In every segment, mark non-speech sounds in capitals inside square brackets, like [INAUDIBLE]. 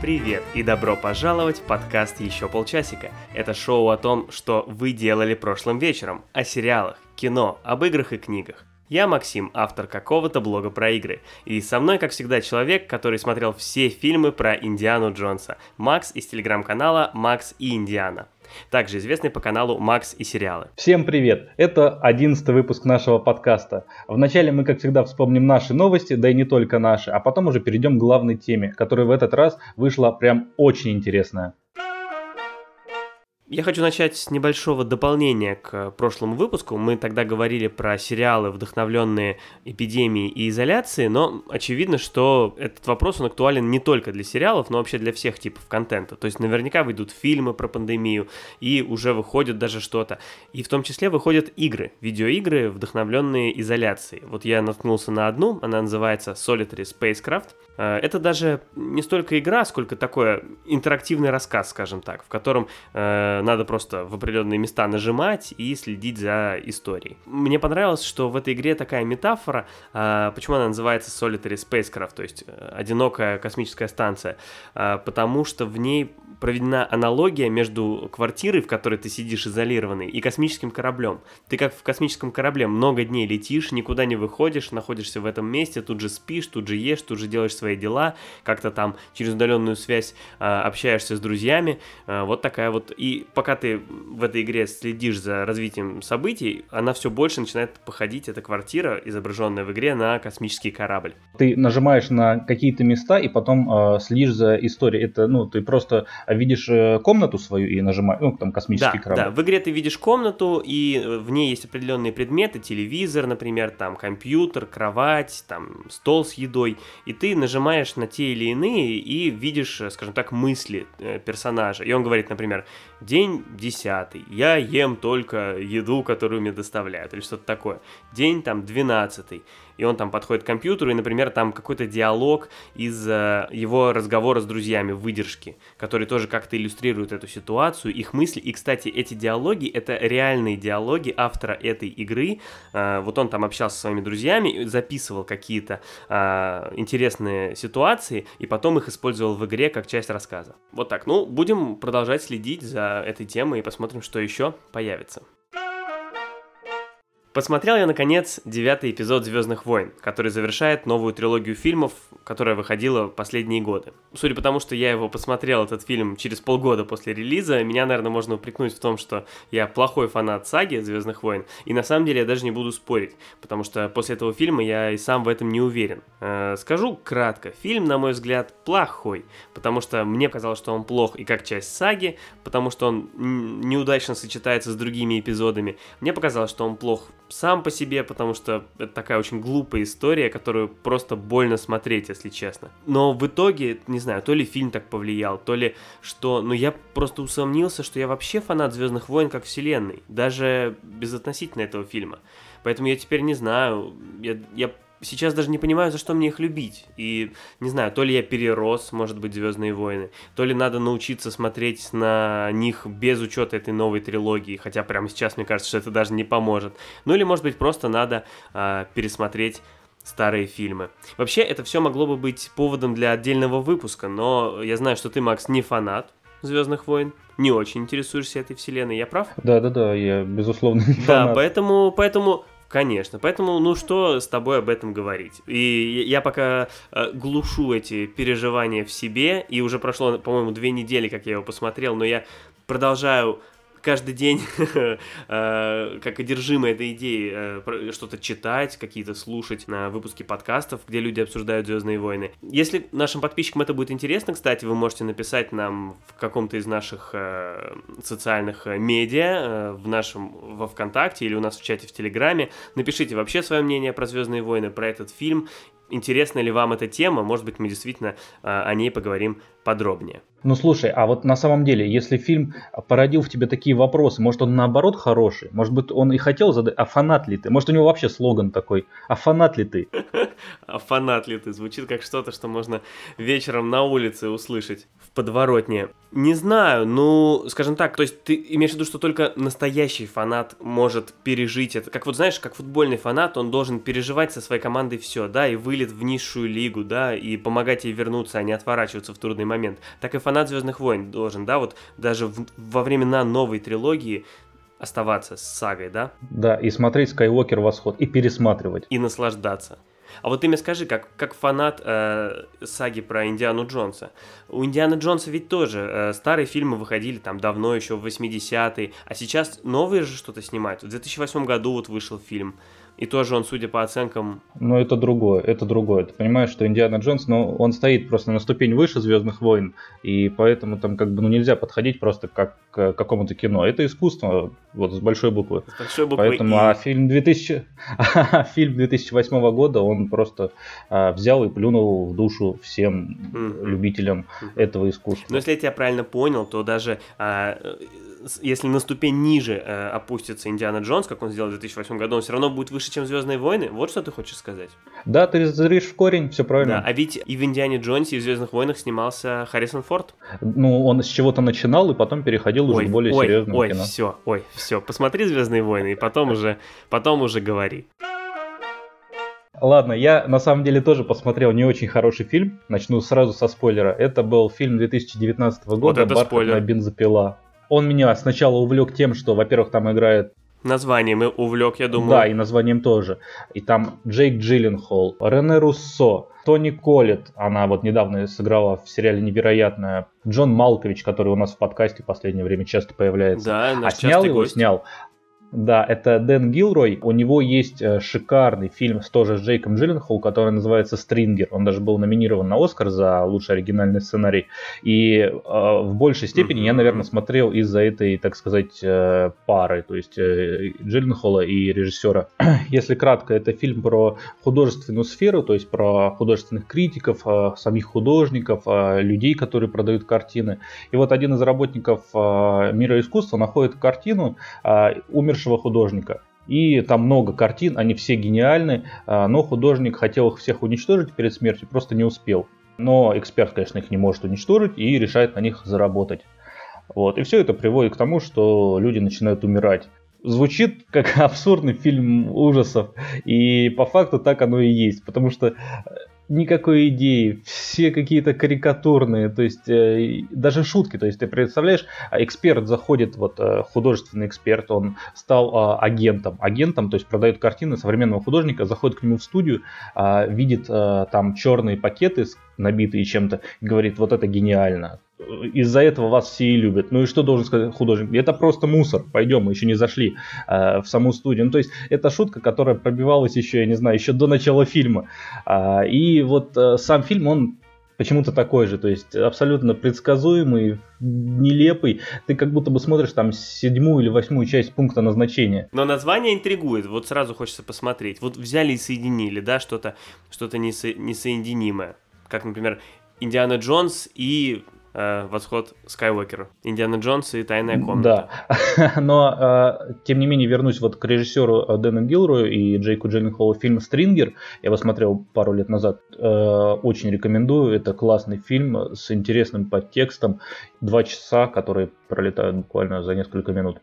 Привет и добро пожаловать в подкаст «Еще полчасика». Это шоу о том, что вы делали прошлым вечером, о сериалах, кино, об играх и книгах. Я Максим, автор какого-то блога про игры. И со мной, как всегда, человек, который смотрел все фильмы про Индиану Джонса. Макс из телеграм-канала «Макс и Индиана» также известный по каналу Макс и сериалы. Всем привет! Это одиннадцатый выпуск нашего подкаста. Вначале мы, как всегда, вспомним наши новости, да и не только наши, а потом уже перейдем к главной теме, которая в этот раз вышла прям очень интересная. Я хочу начать с небольшого дополнения к прошлому выпуску. Мы тогда говорили про сериалы, вдохновленные эпидемией и изоляцией, но очевидно, что этот вопрос он актуален не только для сериалов, но вообще для всех типов контента. То есть наверняка выйдут фильмы про пандемию, и уже выходит даже что-то. И в том числе выходят игры, видеоигры, вдохновленные изоляцией. Вот я наткнулся на одну, она называется Solitary Spacecraft. Э, это даже не столько игра, сколько такой интерактивный рассказ, скажем так, в котором э, надо просто в определенные места нажимать и следить за историей. Мне понравилось, что в этой игре такая метафора, э, почему она называется Solitary Spacecraft, то есть э, одинокая космическая станция, э, потому что в ней проведена аналогия между квартирой, в которой ты сидишь изолированный, и космическим кораблем. Ты как в космическом корабле много дней летишь, никуда не выходишь, находишься в этом месте, тут же спишь, тут же ешь, тут же делаешь свои дела, как-то там через удаленную связь а, общаешься с друзьями. А, вот такая вот. И пока ты в этой игре следишь за развитием событий, она все больше начинает походить, эта квартира, изображенная в игре, на космический корабль. Ты нажимаешь на какие-то места и потом э, следишь за историей. Это, ну, ты просто видишь э, комнату свою и нажимаешь, ну, там, космический да, корабль. Да, в игре ты видишь комнату, и в ней есть определенные предметы, телевизор, например, там, компьютер, кровать, там, стол с едой, и ты нажимаешь на те или иные и видишь, э, скажем так, мысли персонажа. И он говорит, например, день десятый, я ем только еду, которую мне доставляют, или что-то такое. День, там, двенадцатый, и он там подходит к компьютеру, и, например, там какой-то диалог из его разговора с друзьями, выдержки, который тоже как-то иллюстрирует эту ситуацию, их мысли. И, кстати, эти диалоги — это реальные диалоги автора этой игры. А, вот он там общался со своими друзьями, записывал какие-то а, интересные ситуации, и потом их использовал в игре как часть рассказа. Вот так. Ну, будем продолжать следить за этой темой и посмотрим, что еще появится. Посмотрел я, наконец, девятый эпизод «Звездных войн», который завершает новую трилогию фильмов, которая выходила последние годы. Судя по тому, что я его посмотрел, этот фильм, через полгода после релиза, меня, наверное, можно упрекнуть в том, что я плохой фанат саги «Звездных войн», и на самом деле я даже не буду спорить, потому что после этого фильма я и сам в этом не уверен. Э, скажу кратко, фильм, на мой взгляд, плохой, потому что мне казалось, что он плох и как часть саги, потому что он неудачно сочетается с другими эпизодами. Мне показалось, что он плох сам по себе, потому что это такая очень глупая история, которую просто больно смотреть, если честно. Но в итоге, не знаю, то ли фильм так повлиял, то ли что, но я просто усомнился, что я вообще фанат Звездных войн как вселенной, даже безотносительно этого фильма. Поэтому я теперь не знаю, я, я сейчас даже не понимаю, за что мне их любить. И не знаю, то ли я перерос, может быть, Звездные войны, то ли надо научиться смотреть на них без учета этой новой трилогии, хотя прямо сейчас мне кажется, что это даже не поможет. Ну или, может быть, просто надо э, пересмотреть старые фильмы. Вообще, это все могло бы быть поводом для отдельного выпуска, но я знаю, что ты, Макс, не фанат Звездных войн, не очень интересуешься этой вселенной, я прав? Да, да, да, я безусловно не фанат. Да, поэтому, поэтому Конечно, поэтому, ну что с тобой об этом говорить? И я пока э, глушу эти переживания в себе, и уже прошло, по-моему, две недели, как я его посмотрел, но я продолжаю каждый день [LAUGHS] э, как одержимый этой идеей э, что-то читать, какие-то слушать на выпуске подкастов, где люди обсуждают Звездные войны. Если нашим подписчикам это будет интересно, кстати, вы можете написать нам в каком-то из наших э, социальных медиа, в нашем во ВКонтакте или у нас в чате в Телеграме. Напишите вообще свое мнение про Звездные войны, про этот фильм интересна ли вам эта тема, может быть, мы действительно а, о ней поговорим подробнее. Ну слушай, а вот на самом деле, если фильм породил в тебе такие вопросы, может он наоборот хороший, может быть он и хотел задать, а фанат ли ты? Может у него вообще слоган такой, а фанат ли ты? [LAUGHS] А фанат ли ты? Звучит как что-то, что можно вечером на улице услышать. Подворотне. Не знаю, ну, скажем так, то есть ты имеешь в виду, что только настоящий фанат может пережить это. Как вот знаешь, как футбольный фанат, он должен переживать со своей командой все, да, и вылет в низшую лигу, да, и помогать ей вернуться, а не отворачиваться в трудный момент. Так и фанат Звездных войн должен, да, вот даже в, во времена новой трилогии оставаться с сагой, да? Да, и смотреть Skywalker Восход, и пересматривать. И наслаждаться. А вот ты мне скажи, как, как фанат э, саги про Индиану Джонса. У Индианы Джонса ведь тоже э, старые фильмы выходили там давно, еще в 80-е, а сейчас новые же что-то снимают. В 2008 году вот вышел фильм. И тоже он, судя по оценкам... Но это другое, это другое. Ты понимаешь, что Индиана Джонс, ну, он стоит просто на ступень выше Звездных войн, и поэтому там как бы ну, нельзя подходить просто как к какому-то кино. Это искусство, вот с большой буквы. С большой буквы поэтому, и... а фильм 2000... [LAUGHS] фильм 2008 года, он просто а, взял и плюнул в душу всем mm-hmm. любителям mm-hmm. этого искусства. Но если я тебя правильно понял, то даже а, если на ступень ниже э, опустится Индиана Джонс, как он сделал в 2008 году, он все равно будет выше, чем Звездные войны. Вот что ты хочешь сказать? Да, ты зришь в корень, все правильно. Да, а ведь и в Индиане Джонсе, и в Звездных войнах снимался Харрисон Форд. Ну, он с чего-то начинал и потом переходил ой, уже более ой, серьезно ой, кино. все, ой, все, посмотри Звездные войны и потом уже, потом уже говори. Ладно, я на самом деле тоже посмотрел не очень хороший фильм. Начну сразу со спойлера. Это был фильм 2019 года вот это «Бархатная бензопила». Он меня сначала увлек тем, что, во-первых, там играет Названием и увлек, я думаю. Да, и названием тоже. И там Джейк Джилленхол, Рене Руссо, Тони Коллет, она вот недавно сыграла в сериале «Невероятная», Джон Малкович, который у нас в подкасте в последнее время часто появляется. Да, наш а снял его, гость. снял да, это Дэн Гилрой. У него есть э, шикарный фильм с тоже с Джейком Джилленхол, который называется «Стрингер». Он даже был номинирован на Оскар за лучший оригинальный сценарий. И э, в большей степени я, наверное, смотрел из-за этой, так сказать, э, пары, то есть э, Джилленхола и режиссера. [CLEARS THROAT] Если кратко, это фильм про художественную сферу, то есть про художественных критиков, э, самих художников, э, людей, которые продают картины. И вот один из работников э, мира искусства находит картину, э, умер умершего художника. И там много картин, они все гениальны, а, но художник хотел их всех уничтожить перед смертью, просто не успел. Но эксперт, конечно, их не может уничтожить и решает на них заработать. Вот. И все это приводит к тому, что люди начинают умирать. Звучит как [LAUGHS] абсурдный фильм ужасов, и по факту так оно и есть, потому что никакой идеи, все какие-то карикатурные, то есть э, даже шутки, то есть ты представляешь, а эксперт заходит, вот э, художественный эксперт, он стал э, агентом, агентом, то есть продает картины современного художника, заходит к нему в студию, э, видит э, там черные пакеты набитые чем-то, говорит, вот это гениально, из-за этого вас все и любят. Ну и что должен сказать художник? Это просто мусор. Пойдем, мы еще не зашли э, в саму студию. Ну то есть это шутка, которая пробивалась еще, я не знаю, еще до начала фильма. А, и вот э, сам фильм, он почему-то такой же, то есть абсолютно предсказуемый, нелепый. Ты как будто бы смотришь там седьмую или восьмую часть пункта назначения. Но название интригует, вот сразу хочется посмотреть. Вот взяли и соединили, да, что-то что несо- несоединимое. Как, например, Индиана Джонс и э, восход Скайуокера. Индиана Джонс и Тайная комната. Да, [LAUGHS] но э, тем не менее вернусь вот к режиссеру э, Дэну Гилрою и Джейку Джилленхолу фильм «Стрингер». Я его смотрел пару лет назад. Э, очень рекомендую. Это классный фильм с интересным подтекстом. Два часа, которые пролетают буквально за несколько минут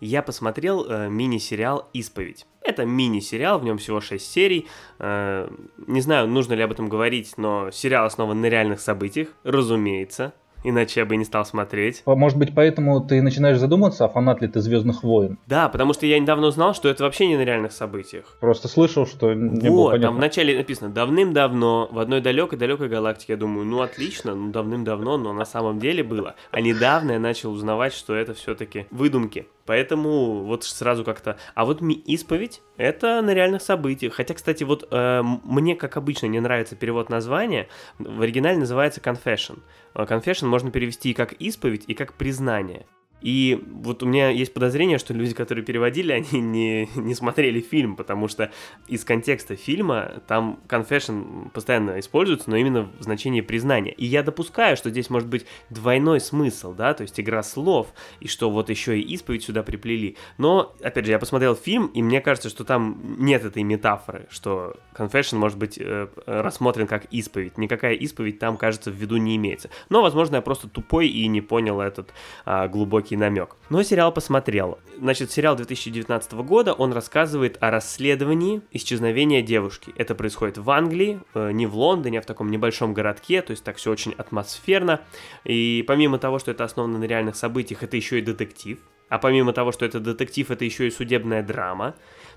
я посмотрел э, мини-сериал «Исповедь». Это мини-сериал, в нем всего 6 серий. Э, не знаю, нужно ли об этом говорить, но сериал основан на реальных событиях, разумеется иначе я бы не стал смотреть. А может быть, поэтому ты начинаешь задуматься, а фанат ли ты Звездных войн? Да, потому что я недавно узнал, что это вообще не на реальных событиях. Просто слышал, что не вот, было понятно. там вначале написано «давным-давно в одной далекой-далекой галактике». Я думаю, ну отлично, ну давным-давно, но на самом деле было. А недавно я начал узнавать, что это все-таки выдумки. Поэтому вот сразу как-то... А вот исповедь — это на реальных событиях. Хотя, кстати, вот э, мне, как обычно, не нравится перевод названия. В оригинале называется Confession. Confession можно перевести и как исповедь, и как признание. И вот у меня есть подозрение, что люди, которые переводили, [LAUGHS] они не, не смотрели фильм, потому что из контекста фильма там confession постоянно используется, но именно в значении признания. И я допускаю, что здесь может быть двойной смысл, да, то есть игра слов, и что вот еще и исповедь сюда приплели. Но, опять же, я посмотрел фильм, и мне кажется, что там нет этой метафоры, что confession может быть э, рассмотрен как исповедь. Никакая исповедь там, кажется, в виду не имеется. Но, возможно, я просто тупой и не понял этот а, глубокий глубокий намек. Но сериал посмотрел. Значит, сериал 2019 года, он рассказывает о расследовании исчезновения девушки. Это происходит в Англии, э, не в Лондоне, а в таком небольшом городке, то есть так все очень атмосферно. И помимо того, что это основано на реальных событиях, это еще и детектив. А помимо того, что это детектив, это еще и судебная драма.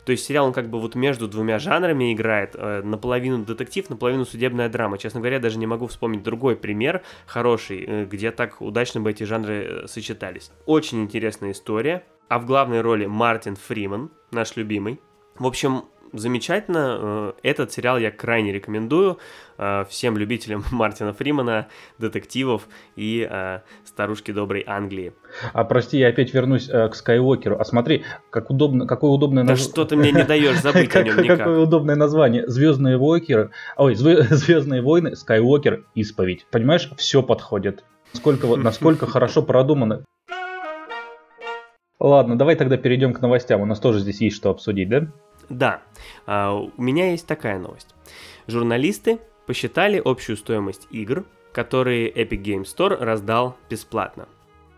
То есть сериал, он как бы вот между двумя жанрами играет, э, наполовину детектив, наполовину судебная драма. Честно говоря, даже не могу вспомнить другой пример хороший, э, где так удачно бы эти жанры э, сочетались. Очень интересная история. А в главной роли Мартин Фриман, наш любимый. В общем, замечательно. Э, этот сериал я крайне рекомендую э, всем любителям [LAUGHS] Мартина Фримана, детективов и э, старушки доброй Англии. А прости, я опять вернусь к Скайуокеру. А смотри, как удобно, какое удобное название. Да что ты мне не даешь забыть о [LAUGHS] нем никак. Какое удобное название. Звездные Вокеры, ой, Звездные [LAUGHS] войны, Скайуокер, исповедь. Понимаешь, все подходит. Сколько, насколько хорошо продумано. Ладно, давай тогда перейдем к новостям. У нас тоже здесь есть что обсудить, да? Да, а, у меня есть такая новость. Журналисты посчитали общую стоимость игр, которые Epic Games Store раздал бесплатно.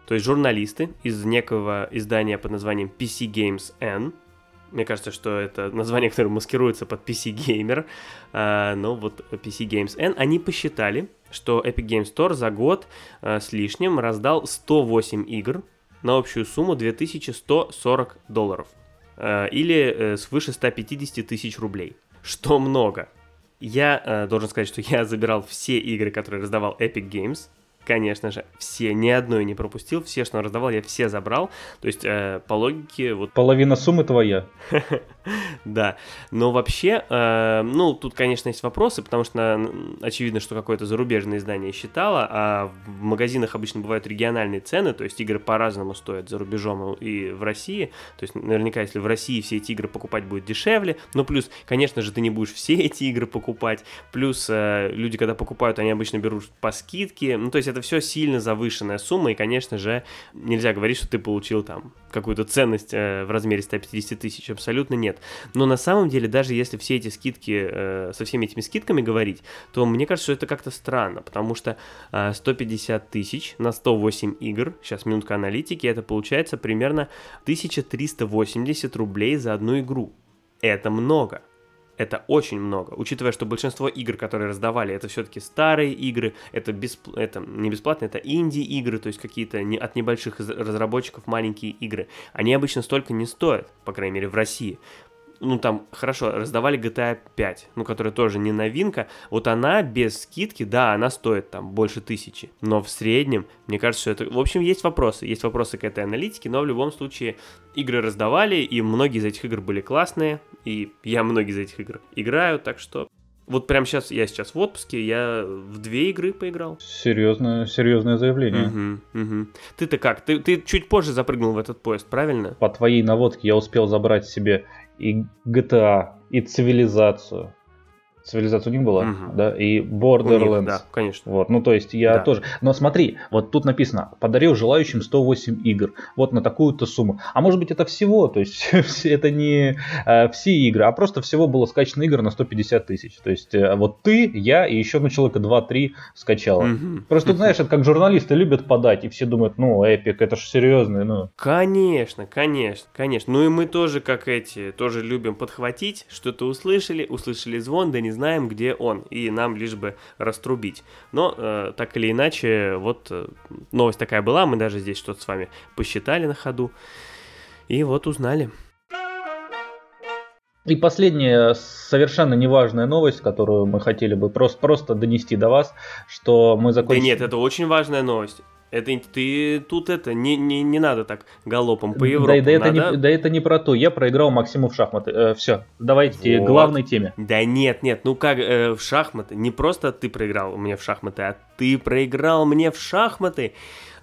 То есть журналисты из некого издания под названием PC Games N, мне кажется, что это название, которое маскируется под PC Gamer, а, но вот PC Games N, они посчитали, что Epic Games Store за год а, с лишним раздал 108 игр на общую сумму 2140 долларов. Э, или э, свыше 150 тысяч рублей, что много. Я э, должен сказать, что я забирал все игры, которые раздавал Epic Games, конечно же, все, ни одной не пропустил, все, что он раздавал, я все забрал. То есть, э, по логике... Вот... [LAUGHS] Половина суммы твоя. Да, но вообще, э, ну, тут, конечно, есть вопросы, потому что очевидно, что какое-то зарубежное издание считало, а в магазинах обычно бывают региональные цены, то есть игры по-разному стоят за рубежом и в России. То есть, наверняка, если в России все эти игры покупать будет дешевле, но плюс, конечно же, ты не будешь все эти игры покупать, плюс э, люди, когда покупают, они обычно берут по скидке, ну, то есть это все сильно завышенная сумма, и, конечно же, нельзя говорить, что ты получил там какую-то ценность э, в размере 150 тысяч, абсолютно нет. Но на самом деле, даже если все эти скидки, э, со всеми этими скидками говорить, то мне кажется, что это как-то странно, потому что э, 150 тысяч на 108 игр, сейчас минутка аналитики, это получается примерно 1380 рублей за одну игру. Это много. Это очень много, учитывая, что большинство игр, которые раздавали, это все-таки старые игры, это, бесп... это не бесплатно, это инди-игры, то есть какие-то не... от небольших разработчиков маленькие игры. Они обычно столько не стоят, по крайней мере, в России ну там, хорошо, раздавали GTA 5, ну, которая тоже не новинка, вот она без скидки, да, она стоит там больше тысячи, но в среднем, мне кажется, что это... В общем, есть вопросы, есть вопросы к этой аналитике, но в любом случае игры раздавали, и многие из этих игр были классные, и я многие из этих игр играю, так что вот прямо сейчас, я сейчас в отпуске, я в две игры поиграл. Серьезное, серьезное заявление. Угу, угу. Ты-то как? Ты, ты чуть позже запрыгнул в этот поезд, правильно? По твоей наводке я успел забрать себе и GTA, и цивилизацию. Цивилизация у них была, угу. да, и Borderlands. Них, да, конечно. Вот, ну то есть я да. тоже. Но смотри, вот тут написано, подарил желающим 108 игр, вот на такую-то сумму. А может быть это всего, то есть [LAUGHS] это не э, все игры, а просто всего было скачано игр на 150 тысяч. То есть э, вот ты, я и еще ну человека 2-3 скачало. Угу. Просто знаешь, это как журналисты любят подать, и все думают, ну, эпик, это же серьезно, ну. Конечно, конечно, конечно. Ну и мы тоже, как эти, тоже любим подхватить, что-то услышали, услышали звон, да не знаем, где он, и нам лишь бы раструбить. Но э, так или иначе, вот э, новость такая была, мы даже здесь что-то с вами посчитали на ходу, и вот узнали. И последняя совершенно неважная новость, которую мы хотели бы просто, просто донести до вас, что мы закончили... Да нет, это очень важная новость. Это ты тут это не, не, не надо так галопом по Европе. Да, да, это не, да это не про то. Я проиграл Максиму в шахматы. Э, все, давайте вот. к главной теме. Да нет, нет, ну как э, в шахматы. Не просто ты проиграл мне в шахматы, а ты проиграл мне в шахматы.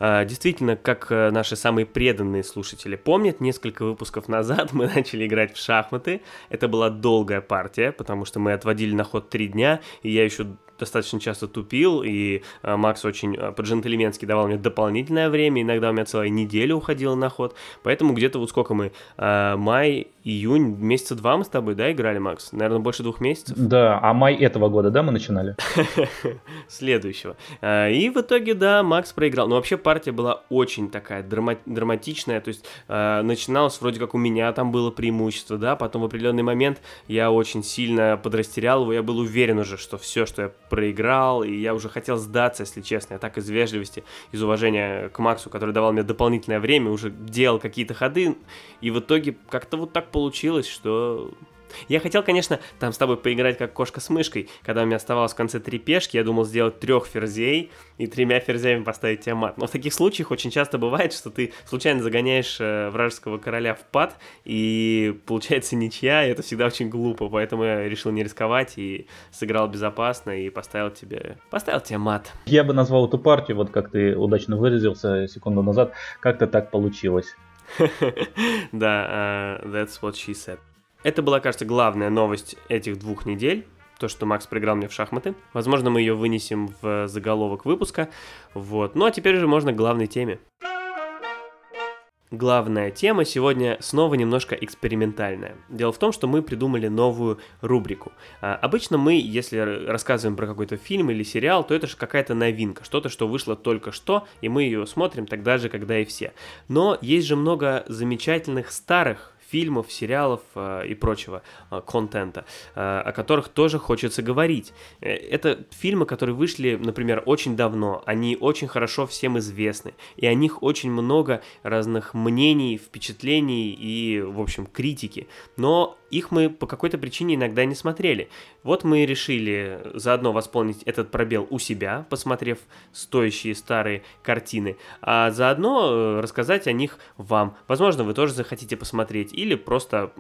А, действительно, как э, наши самые преданные слушатели помнят, несколько выпусков назад [LAUGHS] мы начали играть в шахматы. Это была долгая партия, потому что мы отводили на ход три дня, и я еще достаточно часто тупил, и э, Макс очень э, по-джентльменски давал мне дополнительное время, иногда у меня целая неделя уходила на ход, поэтому где-то вот сколько мы, э, май, июнь, месяца два мы с тобой, да, играли, Макс? Наверное, больше двух месяцев? Да, а май этого года, да, мы начинали? [LAUGHS] Следующего. И в итоге, да, Макс проиграл. Но вообще партия была очень такая драма- драматичная, то есть начиналось вроде как у меня там было преимущество, да, потом в определенный момент я очень сильно подрастерял его, я был уверен уже, что все, что я проиграл, и я уже хотел сдаться, если честно. Я так из вежливости, из уважения к Максу, который давал мне дополнительное время, уже делал какие-то ходы, и в итоге как-то вот так получилось, что я хотел, конечно, там с тобой поиграть как кошка с мышкой. Когда у меня оставалось в конце три пешки, я думал сделать трех ферзей и тремя ферзями поставить Тиамат. Но в таких случаях очень часто бывает, что ты случайно загоняешь э, вражеского короля в пад, и получается ничья, и это всегда очень глупо. Поэтому я решил не рисковать и сыграл безопасно и поставил тебе... Поставил тебе мат. Я бы назвал эту партию, вот как ты удачно выразился секунду назад, как-то так получилось. [LAUGHS] Да, uh, that's what she said. Это была, кажется, главная новость этих двух недель. То, что Макс проиграл мне в шахматы. Возможно, мы ее вынесем в заголовок выпуска. Вот. Ну а теперь уже можно к главной теме. Главная тема сегодня снова немножко экспериментальная. Дело в том, что мы придумали новую рубрику. А, обычно мы, если рассказываем про какой-то фильм или сериал, то это же какая-то новинка, что-то, что вышло только что, и мы ее смотрим тогда же, когда и все. Но есть же много замечательных старых фильмов, сериалов э, и прочего э, контента, э, о которых тоже хочется говорить. Это фильмы, которые вышли, например, очень давно, они очень хорошо всем известны, и о них очень много разных мнений, впечатлений и, в общем, критики. Но их мы по какой-то причине иногда не смотрели. Вот мы решили заодно восполнить этот пробел у себя, посмотрев стоящие старые картины, а заодно рассказать о них вам. Возможно, вы тоже захотите посмотреть или просто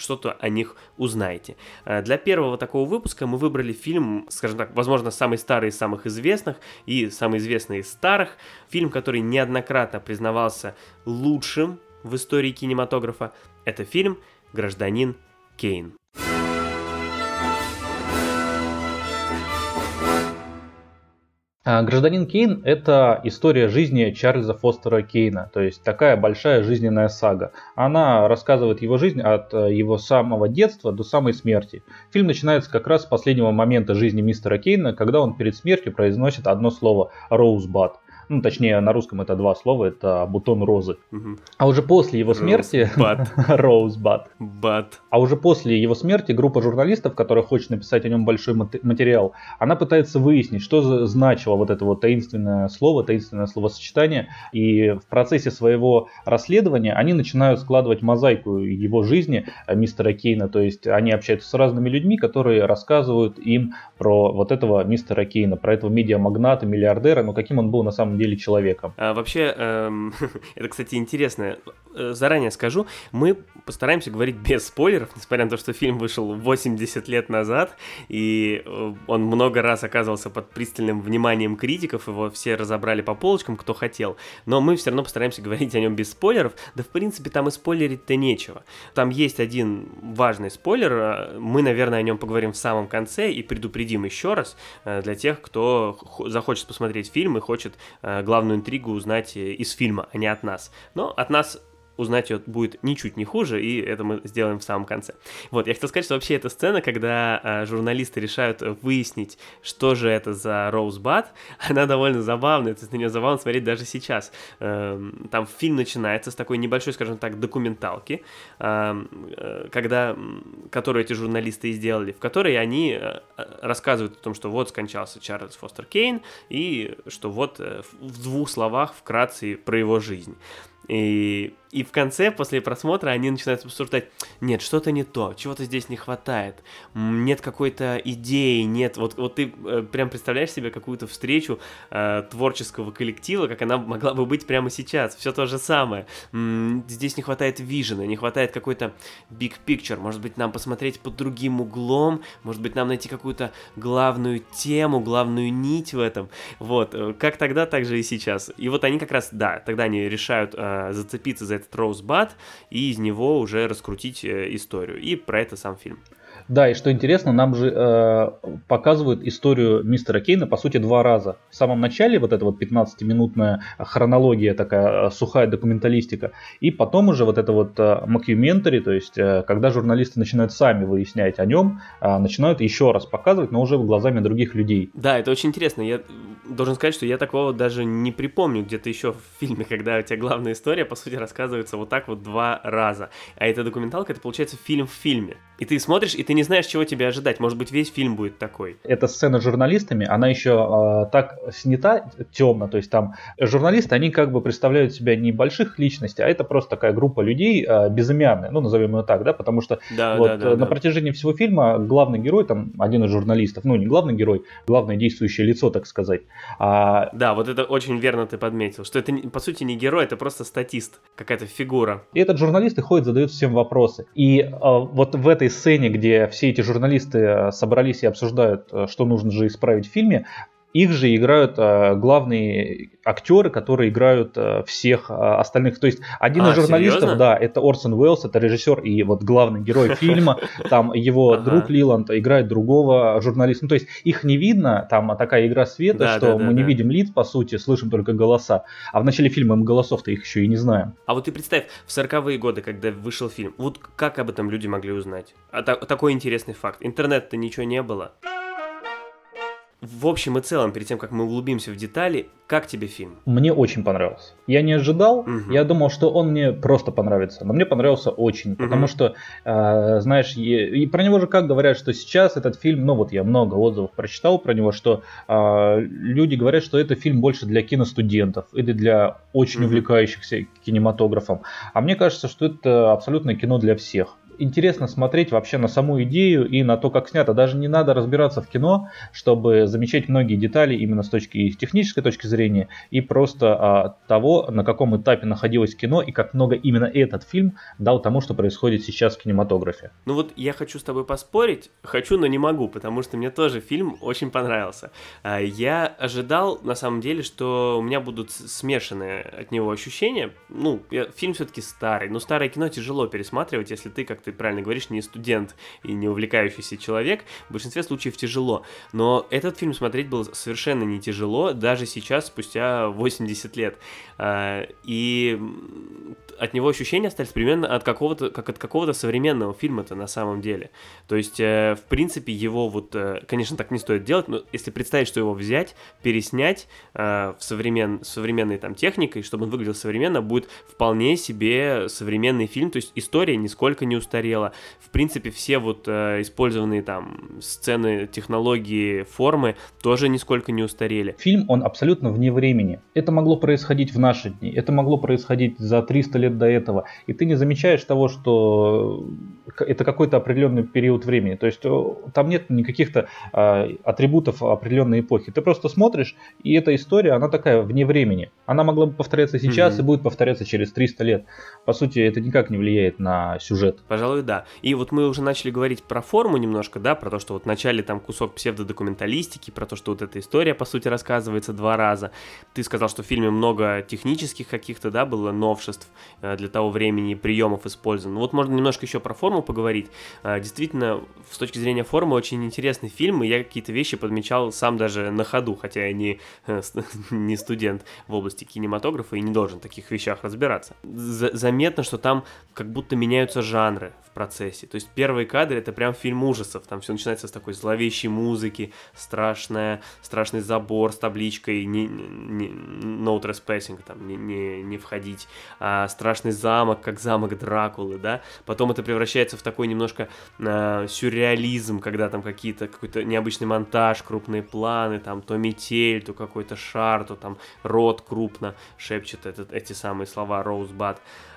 что-то о них узнаете. Э, для первого такого выпуска мы выбрали фильм, скажем так, возможно, самый старый из самых известных и самый известный из старых. Фильм, который неоднократно признавался лучшим в истории кинематографа. Это фильм гражданин Кейн. Гражданин Кейн – это история жизни Чарльза Фостера Кейна, то есть такая большая жизненная сага. Она рассказывает его жизнь от э, его самого детства до самой смерти. Фильм начинается как раз с последнего момента жизни мистера Кейна, когда он перед смертью произносит одно слово «Роузбад» ну, точнее, на русском это два слова, это бутон розы. Угу. А уже после его смерти... [LAUGHS] Роузбад. Бад. А уже после его смерти группа журналистов, которая хочет написать о нем большой материал, она пытается выяснить, что значило вот это вот таинственное слово, таинственное словосочетание. И в процессе своего расследования они начинают складывать мозаику его жизни э, мистера Кейна. То есть они общаются с разными людьми, которые рассказывают им про вот этого мистера Кейна, про этого медиамагната, миллиардера, но каким он был на самом деле человеком. А, вообще, эм, [LAUGHS] это, кстати, интересно. Э, заранее скажу, мы постараемся говорить без спойлеров, несмотря на то, что фильм вышел 80 лет назад, и э, он много раз оказывался под пристальным вниманием критиков, его все разобрали по полочкам, кто хотел, но мы все равно постараемся [LAUGHS] говорить о нем без спойлеров, да в принципе там и спойлерить-то нечего. Там есть один важный спойлер, э, мы, наверное, о нем поговорим в самом конце и предупредим еще раз для тех, кто захочет посмотреть фильм и хочет главную интригу узнать из фильма, а не от нас. Но от нас узнать ее будет ничуть не хуже, и это мы сделаем в самом конце. Вот, я хотел сказать, что вообще эта сцена, когда э, журналисты решают выяснить, что же это за Роузбад, [LAUGHS] она довольно забавная, то есть на нее забавно смотреть даже сейчас. Э, там фильм начинается с такой небольшой, скажем так, документалки, э, э, когда, которую эти журналисты и сделали, в которой они э, рассказывают о том, что вот скончался Чарльз Фостер Кейн, и что вот э, в двух словах вкратце про его жизнь. И и в конце, после просмотра, они начинают обсуждать, нет, что-то не то, чего-то здесь не хватает, нет какой-то идеи, нет, вот, вот ты э, прям представляешь себе какую-то встречу э, творческого коллектива, как она могла бы быть прямо сейчас, все то же самое, м здесь не хватает вижена, не хватает какой-то big picture, может быть, нам посмотреть под другим углом, может быть, нам найти какую-то главную тему, главную нить в этом, вот, э, как тогда, так же и сейчас, и вот они как раз, да, тогда они решают э, зацепиться за этот Роузбад и из него уже раскрутить э, историю. И про это сам фильм. Да, и что интересно, нам же э, показывают историю мистера Кейна, по сути, два раза. В самом начале вот эта вот 15-минутная хронология, такая э, сухая документалистика, и потом уже вот это вот э, то есть э, когда журналисты начинают сами выяснять о нем, э, начинают еще раз показывать, но уже глазами других людей. Да, это очень интересно. Я должен сказать, что я такого даже не припомню где-то еще в фильме, когда у тебя главная история, по сути, рассказывается вот так вот два раза. А эта документалка, это получается фильм в фильме. И ты смотришь, и ты не знаешь, чего тебе ожидать. Может быть, весь фильм будет такой. Эта сцена с журналистами, она еще э, так снята темно. То есть там журналисты, они как бы представляют себя не больших личностей, а это просто такая группа людей э, безымянная, ну, назовем ее так, да, потому что да, вот, да, да, на да. протяжении всего фильма главный герой, там, один из журналистов, ну, не главный герой, главное действующее лицо, так сказать. А... Да, вот это очень верно ты подметил, что это, по сути, не герой, это просто статист, какая-то фигура. И этот журналист и ходит, задает всем вопросы. И э, вот в этой сцене, где все эти журналисты э, собрались и обсуждают, э, что нужно же исправить в фильме, их же играют э, главные актеры, которые играют э, всех э, остальных. То есть один а, из журналистов, серьезно? да, это Орсон Уэллс, это режиссер и вот главный герой [LAUGHS] фильма. Там его друг Лиланд играет другого журналиста. Ну, то есть их не видно, там такая игра света, что мы не видим лиц, по сути, слышим только голоса. А в начале фильма мы голосов-то их еще и не знаем. А вот ты представь, в 40-е годы, когда вышел фильм, вот как об этом люди могли узнать? А такой интересный факт. Интернет-то ничего не было в общем и целом, перед тем, как мы углубимся в детали, как тебе фильм? Мне очень понравился. Я не ожидал, угу. я думал, что он мне просто понравится, но мне понравился очень, угу. потому что, э, знаешь, и, и про него же как говорят, что сейчас этот фильм, ну вот я много отзывов прочитал про него, что э, люди говорят, что это фильм больше для киностудентов или для очень угу. увлекающихся кинематографом, а мне кажется, что это абсолютно кино для всех интересно смотреть вообще на саму идею и на то, как снято. Даже не надо разбираться в кино, чтобы замечать многие детали именно с точки с технической точки зрения и просто а, того, на каком этапе находилось кино и как много именно этот фильм дал тому, что происходит сейчас в кинематографе. Ну вот я хочу с тобой поспорить, хочу, но не могу, потому что мне тоже фильм очень понравился. А, я ожидал, на самом деле, что у меня будут смешанные от него ощущения. Ну, фильм все-таки старый, но старое кино тяжело пересматривать, если ты как-то ты правильно говоришь, не студент и не увлекающийся человек, в большинстве случаев тяжело. Но этот фильм смотреть было совершенно не тяжело, даже сейчас, спустя 80 лет. А, и от него ощущения остались примерно от какого-то, как от какого-то современного фильма-то на самом деле. То есть, э, в принципе, его вот, э, конечно, так не стоит делать, но если представить, что его взять, переснять э, в современ, современной там техникой, чтобы он выглядел современно, будет вполне себе современный фильм, то есть история нисколько не устарела. В принципе, все вот использованные там сцены, технологии, формы тоже нисколько не устарели. Фильм, он абсолютно вне времени. Это могло происходить в наши дни, это могло происходить за 300 лет до этого, и ты не замечаешь того, что это какой-то определенный период времени. То есть э, там нет никаких-то а, атрибутов определенной эпохи. Ты просто смотришь, и эта история, она такая вне времени. Она могла бы повторяться сейчас mm-hmm. и будет повторяться через 300 лет. По сути, это никак не влияет на сюжет. Пожалуй, да. И вот мы уже начали говорить про форму немножко, да, про то, что вот вначале там кусок псевдодокументалистики, про то, что вот эта история, по сути, рассказывается два раза. Ты сказал, что в фильме много технических каких-то, да, было новшеств. Э, для того времени приемов использован. Вот можно немножко еще про форму поговорить. Э, действительно, с точки зрения формы, очень интересный фильм, и я какие-то вещи подмечал сам даже на ходу, хотя я не, э, [LAUGHS] не студент в области кинематографа и не должен в таких вещах разбираться. Заметно, что там как будто меняются жанры в процессе. То есть первые кадры это прям фильм ужасов. Там все начинается с такой зловещей музыки, страшная, страшный забор с табличкой не, не, no trespassing, там, не, не, не входить, а страшный замок, как замок Дракулы, да. Потом это превращается в такой немножко э, сюрреализм, когда там какие-то какой-то необычный монтаж, крупные планы, там то метель, то какой-то шар, то там рот крупно шепчет этот, эти самые слова.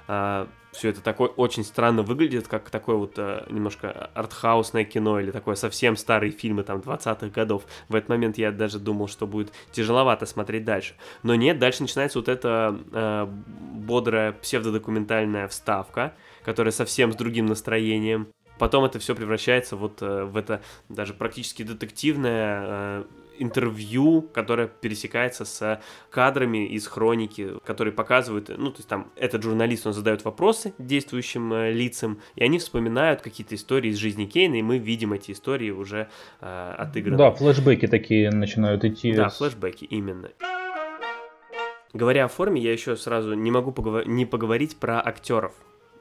Э, все это такое очень странно выглядит, как такое вот э, немножко артхаусное кино или такое совсем старые фильмы там 20-х годов. В этот момент я даже думал, что будет тяжеловато смотреть дальше. Но нет, дальше начинается вот эта э, бодрая псевдодокументальная вставка, которая совсем с другим настроением. Потом это все превращается вот э, в это даже практически детективное э, интервью, которое пересекается с кадрами из хроники, которые показывают, ну, то есть там этот журналист, он задает вопросы действующим э, лицам, и они вспоминают какие-то истории из жизни Кейна, и мы видим эти истории уже э, отыграны. Да, флешбеки такие начинают идти. Да, флешбеки, именно. Говоря о форме, я еще сразу не могу поговор- не поговорить про актеров.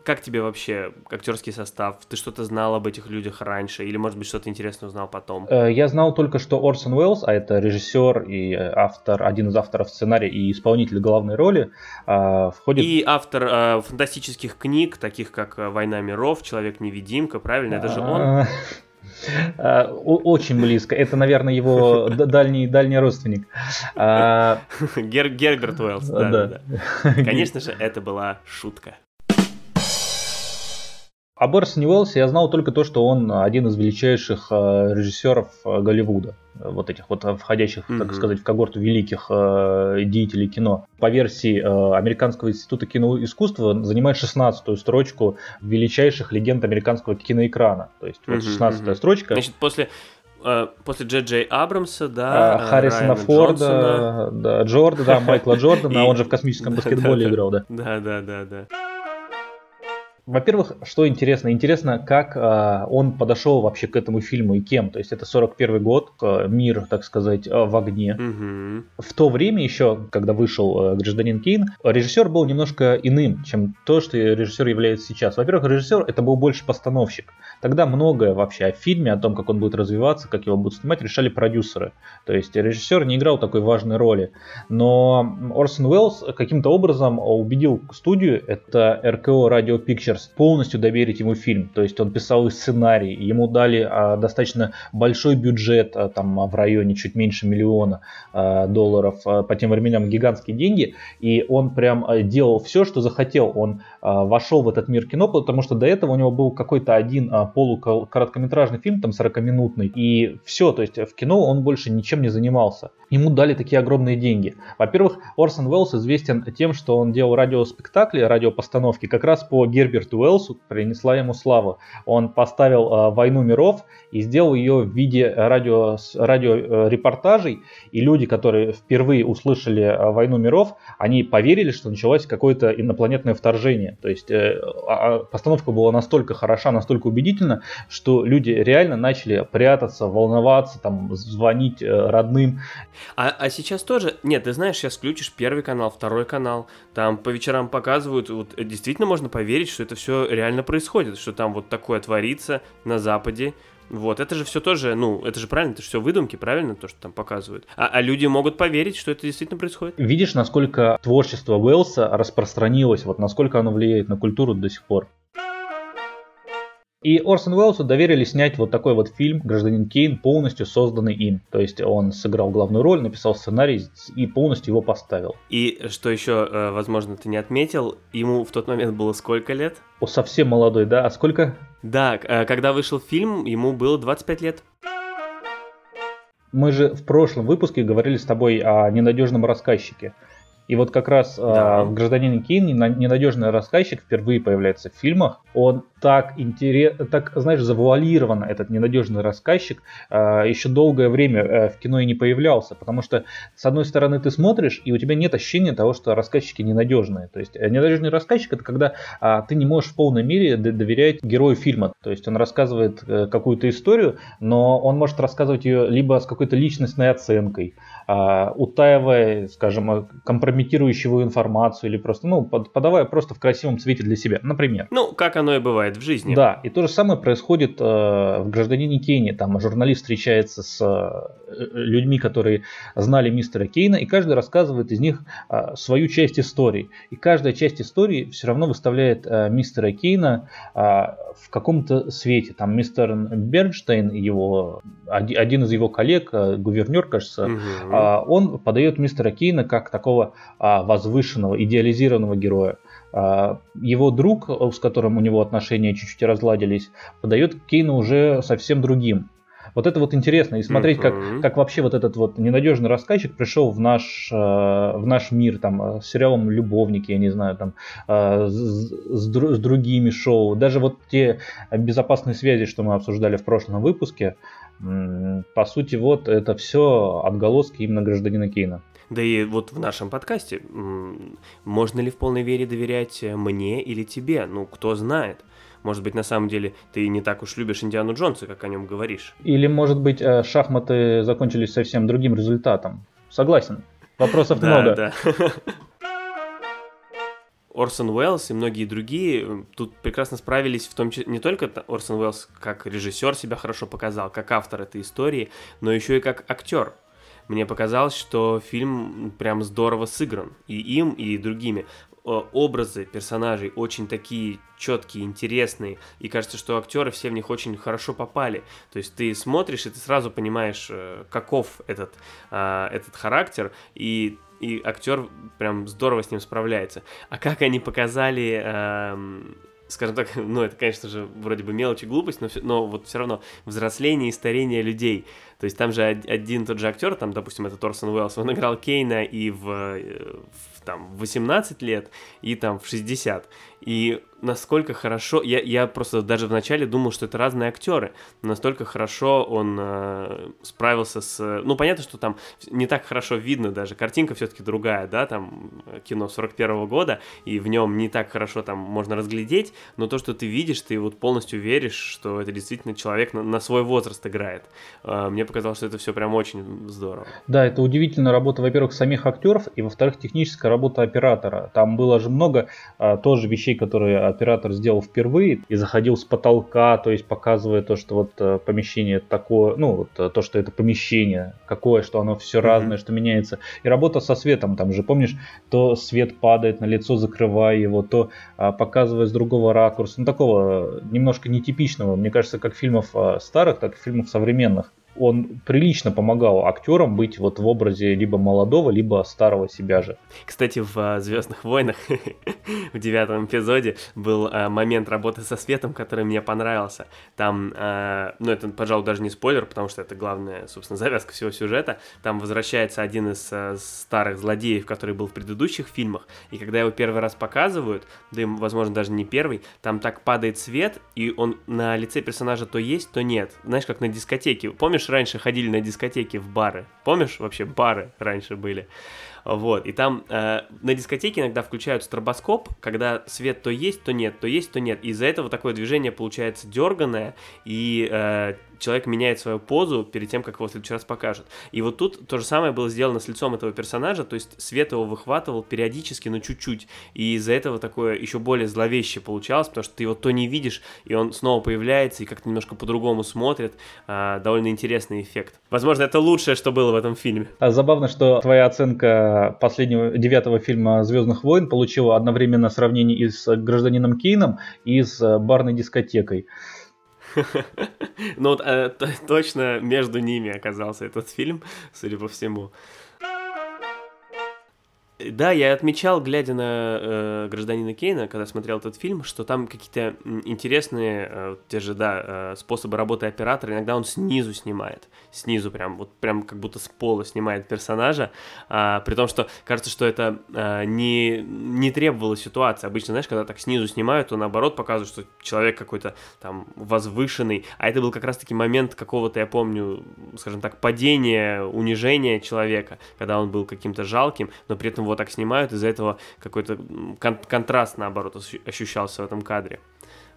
Как тебе вообще актерский состав? Ты что-то знал об этих людях раньше? Или, может быть, что-то интересное узнал потом? Э, я знал только, что Орсон Уэллс, а это режиссер и э, автор, один из авторов сценария и исполнитель главной роли, э, входит... И автор э, фантастических книг, таких как «Война миров», «Человек-невидимка», правильно? Это же он? [LAUGHS] Очень близко. Это, наверное, его [LAUGHS] дальний, дальний родственник. [LAUGHS] Герберт Уэллс, да, да. да. Конечно же, это была шутка. О Берсоне Уэллсе я знал только то, что он один из величайших э, режиссеров э, Голливуда. Вот этих вот входящих, mm-hmm. так сказать, в когорту великих э, деятелей кино. По версии Американского института киноискусства занимает 16-ю строчку величайших легенд американского киноэкрана. То есть вот 16-я строчка. Значит, после после Джей Джей Абрамса, да, Харрисона Форда, да, Джорда, да, Майкла [LAUGHS] Джордана, он же в космическом [LAUGHS] баскетболе играл, да. Да, да, да, да. Во-первых, что интересно? Интересно, как э, он подошел вообще к этому фильму и кем. То есть это 41 год, э, мир, так сказать, э, в огне. Угу. В то время еще, когда вышел э, «Гражданин Кейн», режиссер был немножко иным, чем то, что режиссер является сейчас. Во-первых, режиссер это был больше постановщик. Тогда многое вообще о фильме, о том, как он будет развиваться, как его будут снимать, решали продюсеры. То есть режиссер не играл такой важной роли. Но Орсон Уэллс каким-то образом убедил студию, это РКО Radio Pictures, Пикчерс полностью доверить ему фильм. То есть он писал и сценарий, ему дали а, достаточно большой бюджет, а, там а, в районе чуть меньше миллиона а, долларов, а, по тем временам гигантские деньги, и он прям а, делал все, что захотел. Он вошел в этот мир кино, потому что до этого у него был какой-то один а, полукороткометражный фильм, там 40-минутный, и все, то есть в кино он больше ничем не занимался. Ему дали такие огромные деньги. Во-первых, Орсон Уэллс известен тем, что он делал радиоспектакли, радиопостановки как раз по Герберту Уэллсу принесла ему славу. Он поставил э, «Войну миров» и сделал ее в виде радио, радиорепортажей. И люди, которые впервые услышали э, «Войну миров», они поверили, что началось какое-то инопланетное вторжение. То есть э, а, а постановка была настолько хороша, настолько убедительна, что люди реально начали прятаться, волноваться, там, звонить э, родным. А, а сейчас тоже, нет, ты знаешь, сейчас включишь первый канал, второй канал, там по вечерам показывают, вот действительно можно поверить, что это все реально происходит, что там вот такое творится на Западе. Вот, это же все тоже, ну, это же правильно, это же все выдумки, правильно, то, что там показывают. А, а люди могут поверить, что это действительно происходит. Видишь, насколько творчество Уэллса распространилось, вот насколько оно влияет на культуру до сих пор. И Орсон Уэллсу доверили снять вот такой вот фильм «Гражданин Кейн», полностью созданный им. То есть он сыграл главную роль, написал сценарий и полностью его поставил. И что еще, э, возможно, ты не отметил, ему в тот момент было сколько лет? О, совсем молодой, да? А сколько? Да, э, когда вышел фильм, ему было 25 лет. Мы же в прошлом выпуске говорили с тобой о ненадежном рассказчике. И вот как раз да. э, в «Гражданине Кейн» ненадежный рассказчик впервые появляется в фильмах. Он так интересно, так, знаешь, завуалированно, этот ненадежный рассказчик, э, еще долгое время э, в кино и не появлялся. Потому что, с одной стороны, ты смотришь, и у тебя нет ощущения того, что рассказчики ненадежные. То есть, э, ненадежный рассказчик это когда э, ты не можешь в полной мере доверять герою фильма. То есть, он рассказывает э, какую-то историю, но он может рассказывать ее либо с какой-то личностной оценкой, э, утаивая, скажем, компрометируя компрометирующую информацию или просто, ну, под, подавая просто в красивом цвете для себя, например. Ну, как оно и бывает в жизни. Да, и то же самое происходит э, в «Гражданине Кейне». Там журналист встречается с э, людьми, которые знали мистера Кейна, и каждый рассказывает из них э, свою часть истории. И каждая часть истории все равно выставляет э, мистера Кейна э, в каком-то свете. Там мистер Бернштейн, его, один из его коллег, э, гувернер, кажется, угу. э, он подает мистера Кейна как такого э, возвышенного, идеализированного героя. А, его друг, с которым у него отношения чуть-чуть разладились, подает Кейна уже совсем другим. Вот это вот интересно, и смотреть, mm-hmm. как, как вообще вот этот вот ненадежный рассказчик пришел в наш, э, в наш мир, там, с сериалом «Любовники», я не знаю, там, э, с, с, с другими шоу. Даже вот те безопасные связи, что мы обсуждали в прошлом выпуске, э, по сути, вот это все отголоски именно гражданина Кейна. Да и вот в нашем подкасте, можно ли в полной вере доверять мне или тебе? Ну, кто знает. Может быть, на самом деле ты не так уж любишь Индиану Джонса, как о нем говоришь. Или, может быть, э, шахматы закончились совсем другим результатом. Согласен. Вопросов много. Да, да. [LAUGHS] Орсон Уэллс и многие другие э, тут прекрасно справились, в том числе не только Орсон Уэллс как режиссер себя хорошо показал, как автор этой истории, но еще и как актер мне показалось, что фильм прям здорово сыгран. И им, и другими. Образы персонажей очень такие четкие, интересные, и кажется, что актеры все в них очень хорошо попали. То есть ты смотришь, и ты сразу понимаешь, э, каков этот, а, этот характер, и и актер прям здорово с ним справляется. А как они показали эм, скажем так, [LAUGHS] ну это, конечно же, вроде бы мелочь и глупость, но, но вот все равно взросление и старение людей. То есть там же один тот же актер, там, допустим, это Торсон Уэллс, он играл Кейна и в, э, в там, 18 лет, и там в 60. И насколько хорошо, я, я просто даже вначале думал, что это разные актеры, настолько хорошо он э, справился с... Ну, понятно, что там не так хорошо видно даже, картинка все-таки другая, да, там кино 41 -го года, и в нем не так хорошо там можно разглядеть, но то, что ты видишь, ты вот полностью веришь, что это действительно человек на, на свой возраст играет. Э, мне показалось, что это все прям очень здорово. Да, это удивительная работа, во-первых, самих актеров, и, во-вторых, техническая работа оператора. Там было же много э, тоже вещей, которые оператор сделал впервые и заходил с потолка, то есть показывая то, что вот э, помещение такое, ну, вот э, то, что это помещение какое, что оно все mm-hmm. разное, что меняется. И работа со светом, там же, помнишь, то свет падает на лицо, закрывая его, то а, показывая с другого ракурса, ну, такого немножко нетипичного, мне кажется, как фильмов а, старых, так и фильмов современных он прилично помогал актерам быть вот в образе либо молодого, либо старого себя же. Кстати, в а, Звездных войнах [LAUGHS] в девятом эпизоде был а, момент работы со светом, который мне понравился. Там, а, ну это, пожалуй, даже не спойлер, потому что это главная, собственно, завязка всего сюжета. Там возвращается один из старых злодеев, который был в предыдущих фильмах, и когда его первый раз показывают, да и, возможно, даже не первый, там так падает свет, и он на лице персонажа то есть, то нет. Знаешь, как на дискотеке. Помнишь, помнишь, раньше ходили на дискотеки в бары? Помнишь, вообще бары раньше были? Вот, и там э, на дискотеке иногда включают стробоскоп, когда свет то есть, то нет, то есть, то нет. Из-за этого такое движение получается дерганное, и э, человек меняет свою позу перед тем, как его в следующий раз покажут. И вот тут то же самое было сделано с лицом этого персонажа, то есть свет его выхватывал периодически, но чуть-чуть. И из-за этого такое еще более зловеще получалось, потому что ты его то не видишь, и он снова появляется и как-то немножко по-другому смотрит. А, довольно интересный эффект. Возможно, это лучшее, что было в этом фильме. А забавно, что твоя оценка последнего девятого фильма Звездных войн получила одновременно сравнение и с гражданином Кейном, и с барной дискотекой. [LAUGHS] Ну вот э, точно между ними оказался этот фильм, судя по всему. Да, я отмечал, глядя на э, гражданина Кейна, когда смотрел этот фильм, что там какие-то интересные, э, те же, да, э, способы работы оператора. Иногда он снизу снимает, снизу прям, вот прям как будто с пола снимает персонажа, э, при том, что кажется, что это э, не, не требовало ситуации. Обычно, знаешь, когда так снизу снимают, то наоборот показывают, что человек какой-то там возвышенный, а это был как раз-таки момент какого-то, я помню, скажем так, падения, унижения человека, когда он был каким-то жалким, но при этом его так снимают, из-за этого какой-то кон- контраст, наоборот, ощущался в этом кадре.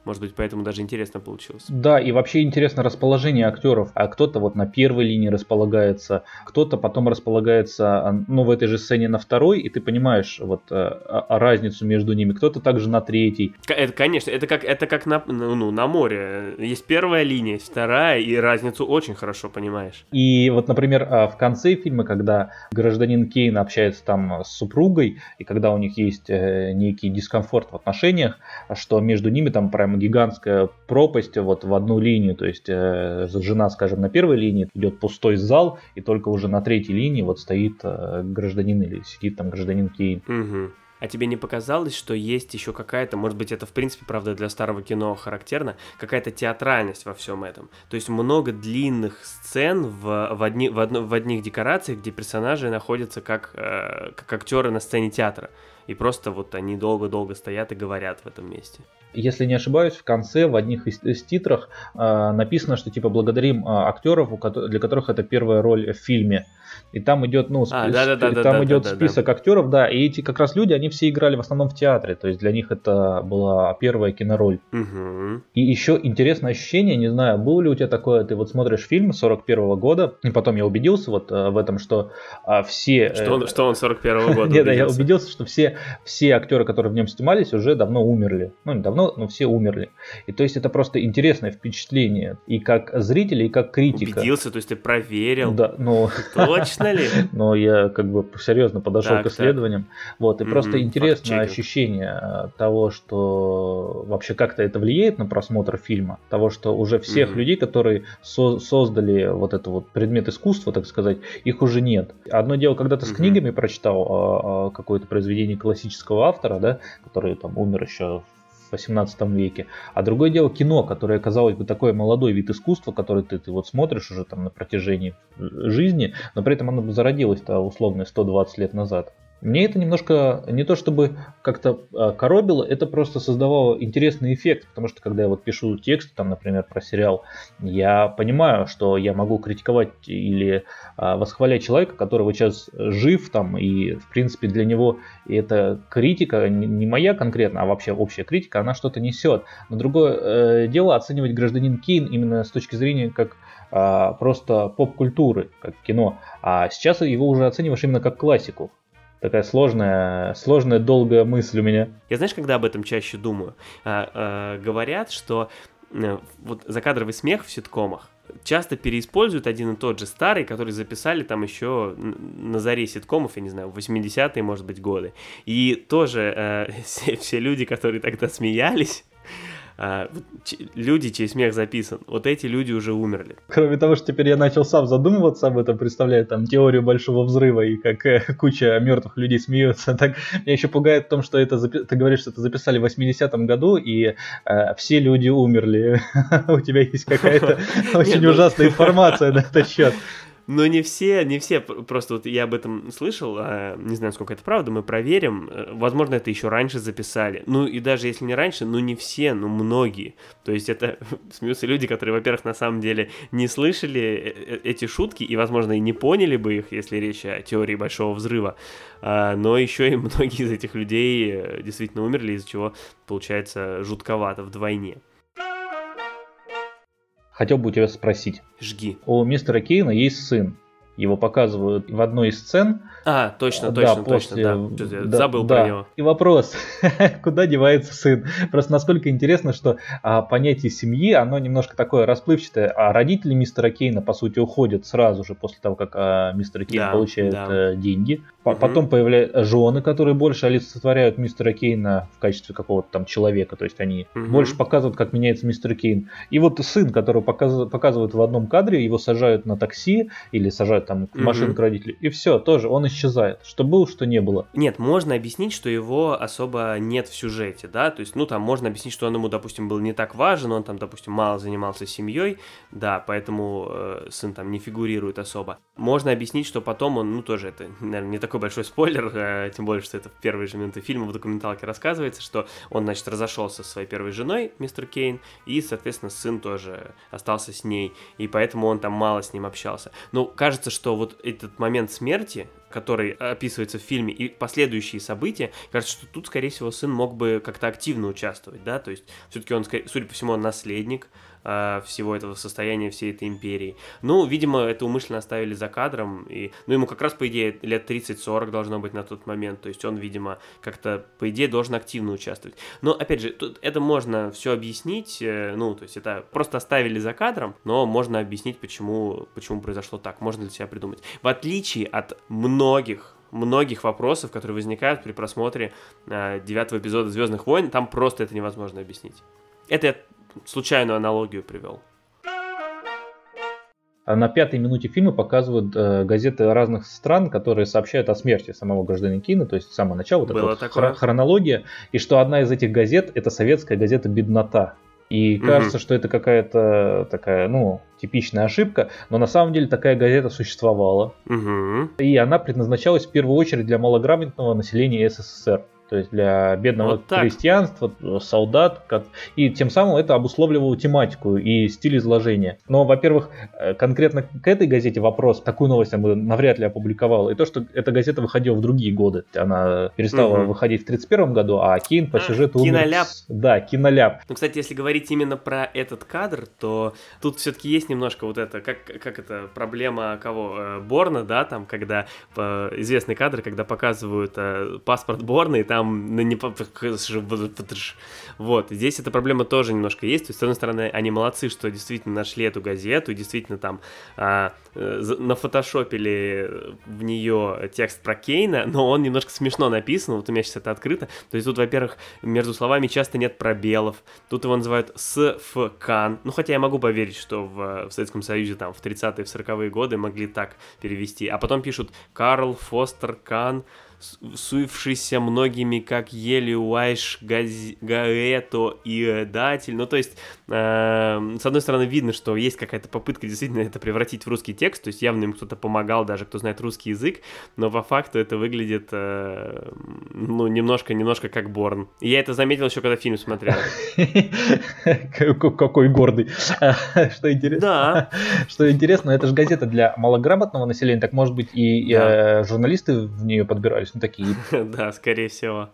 Может быть, поэтому даже интересно получилось. Да, и вообще интересно расположение актеров. А кто-то вот на первой линии располагается, кто-то потом располагается, а, ну, в этой же сцене на второй, и ты понимаешь вот а, а, разницу между ними. Кто-то также на третьей. Это, конечно, это как, это как на, ну, ну, на море. Есть первая линия, есть вторая, и разницу очень хорошо понимаешь. И вот, например, в конце фильма, когда гражданин Кейн общается там с супругой, и когда у них есть э, некий дискомфорт в отношениях, что между ними там прям гигантская пропасть вот в одну линию, то есть э, жена, скажем, на первой линии идет пустой зал, и только уже на третьей линии вот стоит э, гражданин или сидит там гражданин Кейн. Угу. А тебе не показалось, что есть еще какая-то, может быть, это в принципе, правда, для старого кино характерно, какая-то театральность во всем этом? То есть много длинных сцен в, в, одни, в, одно, в одних декорациях, где персонажи находятся как, э, как актеры на сцене театра. И просто вот они долго-долго стоят и говорят в этом месте если не ошибаюсь, в конце в одних из, из титрах э, написано, что типа благодарим э, актеров, для которых это первая роль в фильме. И там идет, ну, спи- а, да, да, да, там да, идет да, список да. актеров, да, и эти как раз люди, они все играли в основном в театре, то есть для них это была первая кинороль. Угу. И еще интересное ощущение, не знаю, было ли у тебя такое, ты вот смотришь фильм 41 -го года, и потом я убедился вот э, в этом, что э, все... Что он, что он 41 -го года [LAUGHS] Нет, я убедился, что все, все актеры, которые в нем снимались, уже давно умерли. Ну, не давно, но все умерли. И то есть это просто интересное впечатление, и как зрителя, и как критика. Убедился, то есть ты проверил? Да, ну... Точно? Ли? [LAUGHS] Но я как бы серьезно подошел так, к исследованиям. Так. Вот, и mm-hmm, просто интересное ощущение э, того, что вообще как-то это влияет на просмотр фильма, того, что уже всех mm-hmm. людей, которые со- создали вот это вот предмет искусства, так сказать, их уже нет. Одно дело, когда ты mm-hmm. с книгами прочитал а, а, какое-то произведение классического автора, да, который там умер еще в 18 веке. А другое дело кино, которое, казалось бы, такой молодой вид искусства, который ты, ты вот смотришь уже там на протяжении жизни, но при этом оно зародилось-то условно 120 лет назад. Мне это немножко не то чтобы как-то а, коробило, это просто создавало интересный эффект, потому что когда я вот пишу текст, там, например, про сериал, я понимаю, что я могу критиковать или а, восхвалять человека, который вот сейчас жив там, и в принципе для него эта критика, не моя конкретно, а вообще общая критика, она что-то несет. Но другое э, дело оценивать гражданин Кейн именно с точки зрения как а, просто поп-культуры, как кино. А сейчас его уже оцениваешь именно как классику такая сложная, сложная, долгая мысль у меня. Я знаешь, когда об этом чаще думаю? А, а, говорят, что а, вот закадровый смех в ситкомах часто переиспользуют один и тот же старый, который записали там еще на заре ситкомов, я не знаю, в 80-е, может быть, годы. И тоже э, [LAUGHS] все, все люди, которые тогда смеялись, а, люди, чей смех записан, вот эти люди уже умерли. Кроме того, что теперь я начал сам задумываться об этом, представляю там теорию большого взрыва и как э, [LAUGHS] куча мертвых людей смеются, [LAUGHS] так меня еще пугает в том, что это ты говоришь, что это записали в 80-м году и э, все люди умерли. [LAUGHS] У тебя есть какая-то очень ну ужасная информация на этот счет. Но не все, не все, просто вот я об этом слышал, а, не знаю, сколько это правда, мы проверим. Э, возможно, это еще раньше записали. Ну и даже если не раньше, ну не все, ну многие. То есть это [LAUGHS] смеются люди, которые, во-первых, на самом деле не слышали э, э, эти шутки и, возможно, и не поняли бы их, если речь о теории большого взрыва. А, но еще и [LAUGHS] многие из этих людей действительно умерли, из-за чего получается жутковато вдвойне. Хотел бы у тебя спросить. Жги. У мистера Кейна есть сын. Его показывают в одной из сцен. А, точно, точно, да, после... точно, да. да Забыл да. про него. И вопрос, [LAUGHS] куда девается сын? Просто насколько интересно, что а, понятие семьи, оно немножко такое расплывчатое. А родители мистера Кейна, по сути, уходят сразу же после того, как а, мистер Кейн да, получает да. А, деньги. Потом появляются жены, которые больше олицетворяют мистера Кейна в качестве какого-то там человека. То есть они угу. больше показывают, как меняется мистер Кейн. И вот сын, которого показывают, показывают в одном кадре, его сажают на такси или сажают там машину mm-hmm. к родителю, и все, тоже он исчезает. Что было, что не было. Нет, можно объяснить, что его особо нет в сюжете, да, то есть, ну, там можно объяснить, что он ему, допустим, был не так важен, он там, допустим, мало занимался семьей, да, поэтому э, сын там не фигурирует особо. Можно объяснить, что потом он, ну, тоже это, наверное, не такой большой спойлер, э, тем более, что это в первые же минуты фильма в документалке рассказывается, что он, значит, разошелся со своей первой женой, мистер Кейн, и, соответственно, сын тоже остался с ней, и поэтому он там мало с ним общался. Ну, кажется, что вот этот момент смерти, который описывается в фильме, и последующие события, кажется, что тут, скорее всего, сын мог бы как-то активно участвовать, да, то есть все-таки он, судя по всему, наследник, э, всего этого состояния, всей этой империи. Ну, видимо, это умышленно оставили за кадром, и, ну, ему как раз, по идее, лет 30-40 должно быть на тот момент, то есть он, видимо, как-то, по идее, должен активно участвовать. Но, опять же, тут это можно все объяснить, э, ну, то есть это просто оставили за кадром, но можно объяснить, почему, почему произошло так, можно для себя придумать. В отличие от многих многих вопросов, которые возникают при просмотре э, девятого эпизода Звездных войн, там просто это невозможно объяснить. Это случайную аналогию привел. А на пятой минуте фильма показывают э, газеты разных стран, которые сообщают о смерти самого гражданина Кина, то есть с самого начала вот Было эта такое. хронология, и что одна из этих газет это советская газета «Беднота». И угу. кажется, что это какая-то такая, ну, типичная ошибка, но на самом деле такая газета существовала. Угу. И она предназначалась в первую очередь для малограмотного населения СССР то есть для бедного вот крестьянства, солдат, как... и тем самым это обусловливало тематику и стиль изложения. Но, во-первых, э, конкретно к этой газете вопрос, такую новость я бы навряд ли опубликовал, и то, что эта газета выходила в другие годы. Она перестала угу. выходить в 31 году, а Кейн по а, сюжету умер... Киноляп. Да, киноляп. Ну, кстати, если говорить именно про этот кадр, то тут все-таки есть немножко вот это, как, как это, проблема кого? Э, Борна, да, там, когда известный кадр, когда показывают э, паспорт Борна, и там там на не вот здесь эта проблема тоже немножко есть. То есть, с одной стороны, они молодцы, что действительно нашли эту газету, действительно там а, э, нафотошопили в нее текст про Кейна, но он немножко смешно написан. Вот у меня сейчас это открыто. То есть тут, во-первых, между словами часто нет пробелов. Тут его называют Сфкан. Ну, хотя я могу поверить, что в, в Советском Союзе там в 30-е, в 40-е годы могли так перевести. А потом пишут Карл Фостер Кан суившийся многими, как Ели Уайш, Гаэто и Датель. Ну, то есть, э, с одной стороны, видно, что есть какая-то попытка действительно это превратить в русский текст, то есть явно им кто-то помогал, даже кто знает русский язык, но по факту это выглядит, э, ну, немножко, немножко как Борн. И я это заметил еще, когда фильм смотрел. Какой гордый. [LAUGHS] Что интересно. Да. [LAUGHS] Что интересно, это же газета для малограмотного населения, так может быть и э, журналисты в нее подбирались ну, такие. [LAUGHS] Да, скорее всего.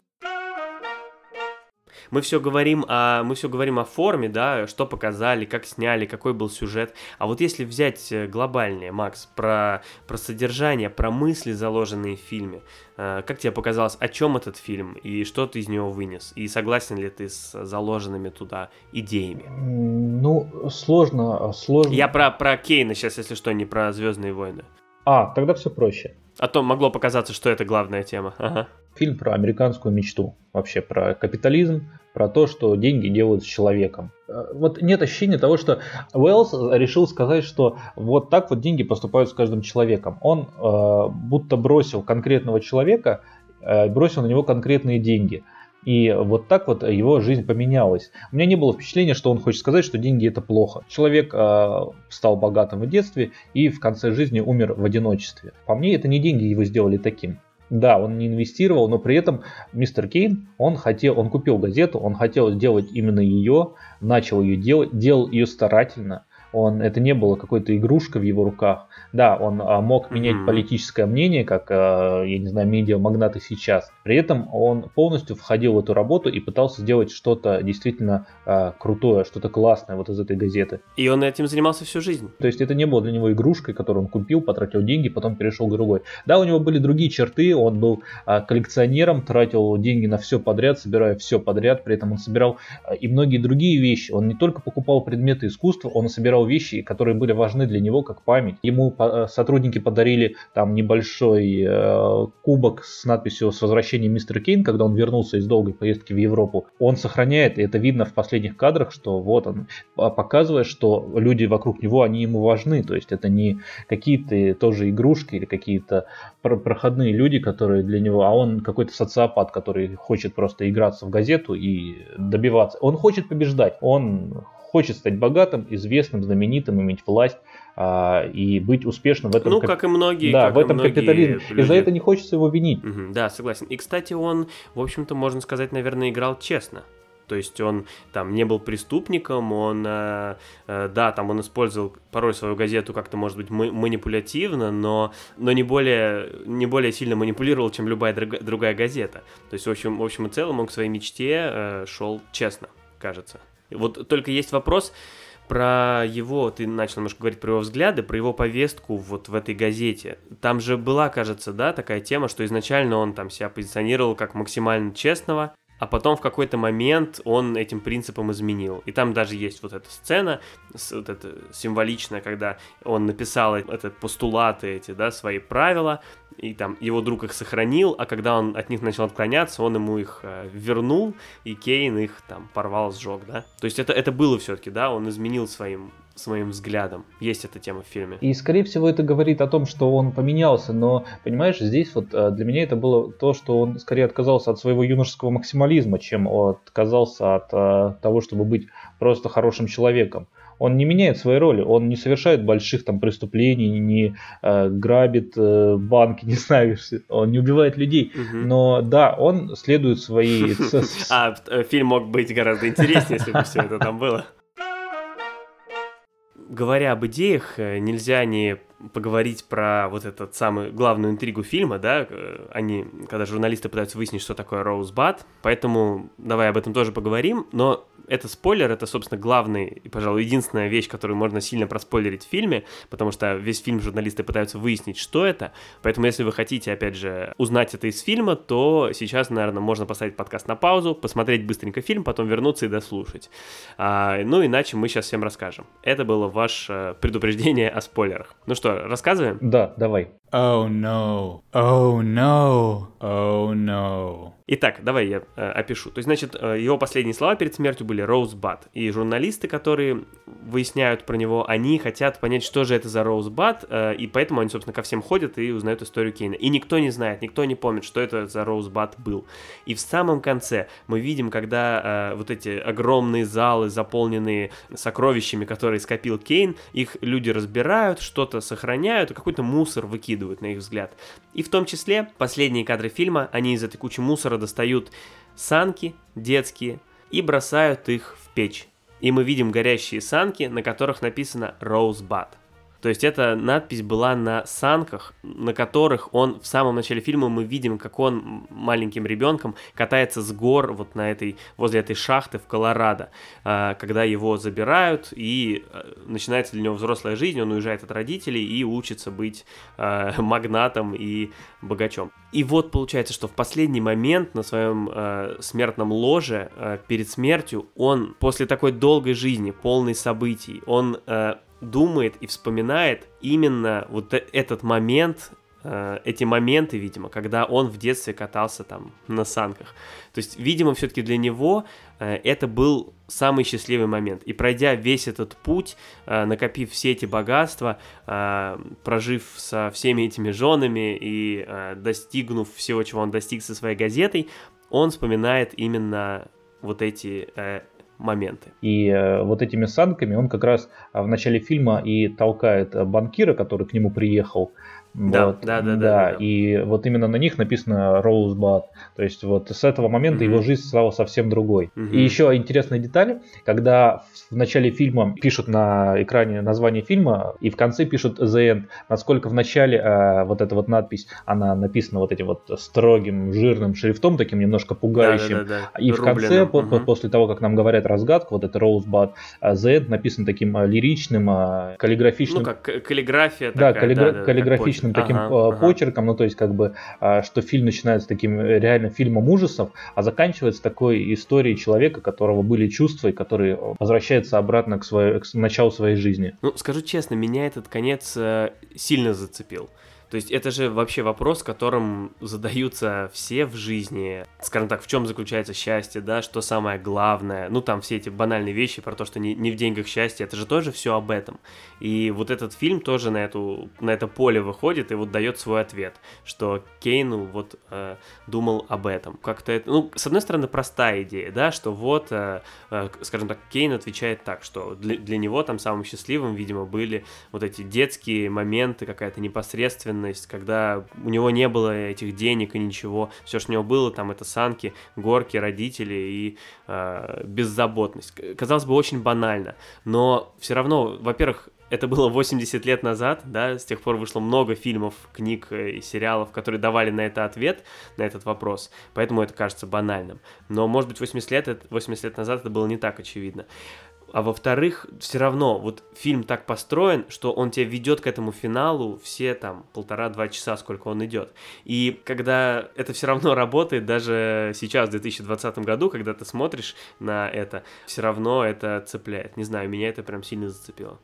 Мы все говорим о, мы все говорим о форме, да, что показали, как сняли, какой был сюжет. А вот если взять э, глобальнее, Макс, про, про содержание, про мысли, заложенные в фильме, э, как тебе показалось, о чем этот фильм и что ты из него вынес? И согласен ли ты с заложенными туда идеями? Ну, сложно, сложно. Я про, про Кейна сейчас, если что, не про Звездные войны. А, тогда все проще. А то могло показаться, что это главная тема. Ага. Фильм про американскую мечту, вообще про капитализм, про то, что деньги делают с человеком. Э, вот нет ощущения того, что Уэллс решил сказать, что вот так вот деньги поступают с каждым человеком. Он э, будто бросил конкретного человека, э, бросил на него конкретные деньги. И вот так вот его жизнь поменялась. У меня не было впечатления, что он хочет сказать, что деньги это плохо. Человек э, стал богатым в детстве и в конце жизни умер в одиночестве. По мне, это не деньги его сделали таким. Да, он не инвестировал, но при этом мистер Кейн, он хотел, он купил газету, он хотел сделать именно ее, начал ее делать, делал ее старательно, он, это не было какой-то игрушкой в его руках. Да, он а, мог менять mm-hmm. политическое мнение, как, а, я не знаю, медиа-магнаты сейчас. При этом он полностью входил в эту работу и пытался сделать что-то действительно а, крутое, что-то классное вот из этой газеты. И он этим занимался всю жизнь. То есть это не было для него игрушкой, которую он купил, потратил деньги, потом перешел к другой. Да, у него были другие черты, он был а, коллекционером, тратил деньги на все подряд, собирая все подряд, при этом он собирал а, и многие другие вещи. Он не только покупал предметы искусства, он собирал собирал вещи, которые были важны для него как память. Ему э, сотрудники подарили там небольшой э, кубок с надписью «С возвращением мистера Кейн», когда он вернулся из долгой поездки в Европу. Он сохраняет, и это видно в последних кадрах, что вот он, показывает, что люди вокруг него, они ему важны. То есть это не какие-то тоже игрушки или какие-то проходные люди, которые для него, а он какой-то социопат, который хочет просто играться в газету и добиваться. Он хочет побеждать, он хочет стать богатым, известным, знаменитым, иметь власть а, и быть успешным в этом. Ну, кап... как и многие. Да, в этом капитализме. Люди. И за это не хочется его винить. Угу, да, согласен. И, кстати, он, в общем-то, можно сказать, наверное, играл честно. То есть он там не был преступником, он, э, э, да, там он использовал порой свою газету как-то, может быть, манипулятивно, но, но не, более, не более сильно манипулировал, чем любая другая газета. То есть, в общем, в общем и целом он к своей мечте э, шел честно, кажется. Вот только есть вопрос, про его, ты начал немножко говорить про его взгляды, про его повестку вот в этой газете. Там же была, кажется, да, такая тема, что изначально он там себя позиционировал как максимально честного, а потом в какой-то момент он этим принципом изменил. И там даже есть вот эта сцена, вот эта символичная, когда он написал этот постулаты эти, да, свои правила, и там его друг их сохранил, а когда он от них начал отклоняться, он ему их э, вернул, и Кейн их там порвал, сжег, да. То есть это, это было все-таки, да, он изменил своим своим взглядом. Есть эта тема в фильме. И, скорее всего, это говорит о том, что он поменялся, но, понимаешь, здесь вот э, для меня это было то, что он скорее отказался от своего юношеского максимализма, чем отказался от э, того, чтобы быть просто хорошим человеком. Он не меняет свои роли, он не совершает больших там преступлений, не э, грабит э, банки, [LAUGHS] не знаю, он не убивает людей. Угу. Но да, он следует своей... [LAUGHS] А э, фильм мог быть гораздо интереснее, если бы все это там было говоря об идеях, э, нельзя не поговорить про вот этот самый главную интригу фильма, да, они, когда журналисты пытаются выяснить, что такое Роузбад, поэтому давай об этом тоже поговорим, но это спойлер, это, собственно, главный и, пожалуй, единственная вещь, которую можно сильно проспойлерить в фильме, потому что весь фильм журналисты пытаются выяснить, что это, поэтому если вы хотите, опять же, узнать это из фильма, то сейчас, наверное, можно поставить подкаст на паузу, посмотреть быстренько фильм, потом вернуться и дослушать. А, ну, иначе мы сейчас всем расскажем. Это было ваше предупреждение о спойлерах. Ну что, рассказываем? Да, давай. Oh no. Oh no. Oh no. Итак, давай я э, опишу. То есть, значит, э, его последние слова перед смертью были Роузбад. И журналисты, которые выясняют про него, они хотят понять, что же это за Роузбад, э, и поэтому они, собственно, ко всем ходят и узнают историю Кейна. И никто не знает, никто не помнит, что это за Роузбад был. И в самом конце мы видим, когда э, вот эти огромные залы, заполненные сокровищами, которые скопил Кейн, их люди разбирают, что-то сохраняют, какой-то мусор выкидывают, на их взгляд. И в том числе последние кадры фильма, они из этой кучи мусора достают санки детские и бросают их в печь. И мы видим горящие санки, на которых написано Rosebud. То есть эта надпись была на санках, на которых он в самом начале фильма мы видим, как он маленьким ребенком катается с гор вот на этой, возле этой шахты в Колорадо, а, когда его забирают и а, начинается для него взрослая жизнь, он уезжает от родителей и учится быть а, магнатом и богачом. И вот получается, что в последний момент на своем смертном ложе перед смертью он после такой долгой жизни, полной событий, он думает и вспоминает именно вот э, этот момент, э, эти моменты, видимо, когда он в детстве катался там на санках. То есть, видимо, все-таки для него э, это был самый счастливый момент. И пройдя весь этот путь, накопив все эти богатства, прожив со всеми этими женами и достигнув всего, чего он достиг со своей газетой, он вспоминает именно вот эти моменты. И э, вот этими санками он как раз в начале фильма и толкает банкира, который к нему приехал, да, вот, да, да, да, да. И вот именно на них написано Rosebud. То есть вот с этого момента mm-hmm. его жизнь стала совсем другой. Mm-hmm. И еще интересная деталь, когда в начале фильма пишут на экране название фильма и в конце пишут The End, насколько в начале э, вот эта вот надпись, она написана вот этим вот строгим, жирным шрифтом, таким немножко пугающим. Да, да, да, да. И Рубленым. в конце, mm-hmm. после того, как нам говорят разгадку, вот это Rosebud, э, The End написан таким э, лиричным, э, каллиграфичным. Ну как каллиграфия такая. Да, каллигра- да, да, каллиграфичным обычным таким ага, э, почерком, ага. ну то есть как бы, а, что фильм начинается таким э, реально фильмом ужасов, а заканчивается такой историей человека, которого были чувства и который э, возвращается обратно к, своей, к началу своей жизни. Ну скажу честно, меня этот конец сильно зацепил. То есть это же вообще вопрос, которым задаются все в жизни. Скажем так, в чем заключается счастье, да, что самое главное. Ну, там все эти банальные вещи про то, что не, не в деньгах счастье, это же тоже все об этом. И вот этот фильм тоже на, эту, на это поле выходит и вот дает свой ответ, что Кейну вот э, думал об этом. Как-то это, ну, с одной стороны, простая идея, да, что вот, э, э, скажем так, Кейн отвечает так, что для, для него там самым счастливым, видимо, были вот эти детские моменты, какая-то непосредственная безысходность, когда у него не было этих денег и ничего, все, что у него было, там это санки, горки, родители и э, беззаботность. Казалось бы, очень банально, но все равно, во-первых, это было 80 лет назад, да, с тех пор вышло много фильмов, книг э, и сериалов, которые давали на это ответ, на этот вопрос, поэтому это кажется банальным. Но, может быть, 80 лет, 80 лет назад это было не так очевидно. А во-вторых, все равно, вот фильм так построен, что он тебя ведет к этому финалу все там полтора-два часа, сколько он идет. И когда это все равно работает, даже сейчас, в 2020 году, когда ты смотришь на это, все равно это цепляет. Не знаю, меня это прям сильно зацепило.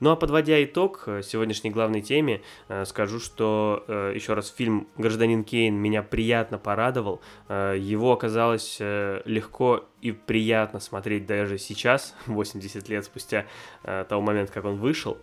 Ну а подводя итог э, сегодняшней главной теме, э, скажу, что э, еще раз фильм «Гражданин Кейн» меня приятно порадовал. Его оказалось легко и приятно смотреть даже сейчас, [LAUGHS] 80 лет спустя того момента, как он вышел.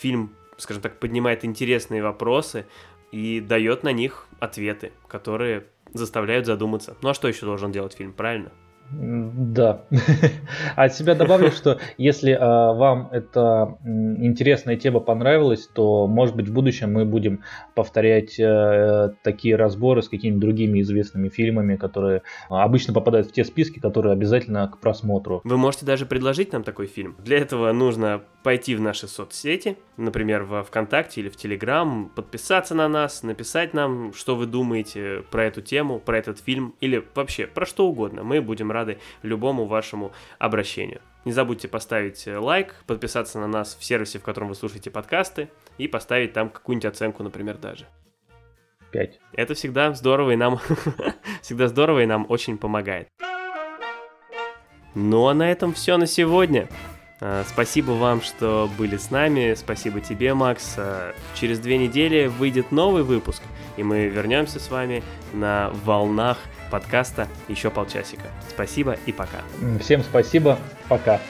Фильм, скажем так, поднимает интересные вопросы и дает на них ответы, которые заставляют задуматься. Ну а что еще должен делать фильм, правильно? Да. [LAUGHS] От себя добавлю, [LAUGHS] что если а, вам эта интересная тема понравилась, то, может быть, в будущем мы будем повторять а, такие разборы с какими-то другими известными фильмами, которые обычно попадают в те списки, которые обязательно к просмотру. Вы можете даже предложить нам такой фильм. Для этого нужно пойти в наши соцсети, например, в ВКонтакте или в Телеграм, подписаться на нас, написать нам, что вы думаете про эту тему, про этот фильм или вообще про что угодно. Мы будем рады любому вашему обращению. Не забудьте поставить лайк, подписаться на нас в сервисе, в котором вы слушаете подкасты, и поставить там какую-нибудь оценку, например, даже. 5. Это всегда здорово и нам [LAUGHS] всегда здорово и нам очень помогает. Ну а на этом все на сегодня. А, спасибо вам, что были с нами. Спасибо тебе, Макс. А, через две недели выйдет новый выпуск, и мы вернемся с вами на волнах подкаста еще полчасика. Спасибо и пока. Всем спасибо. Пока.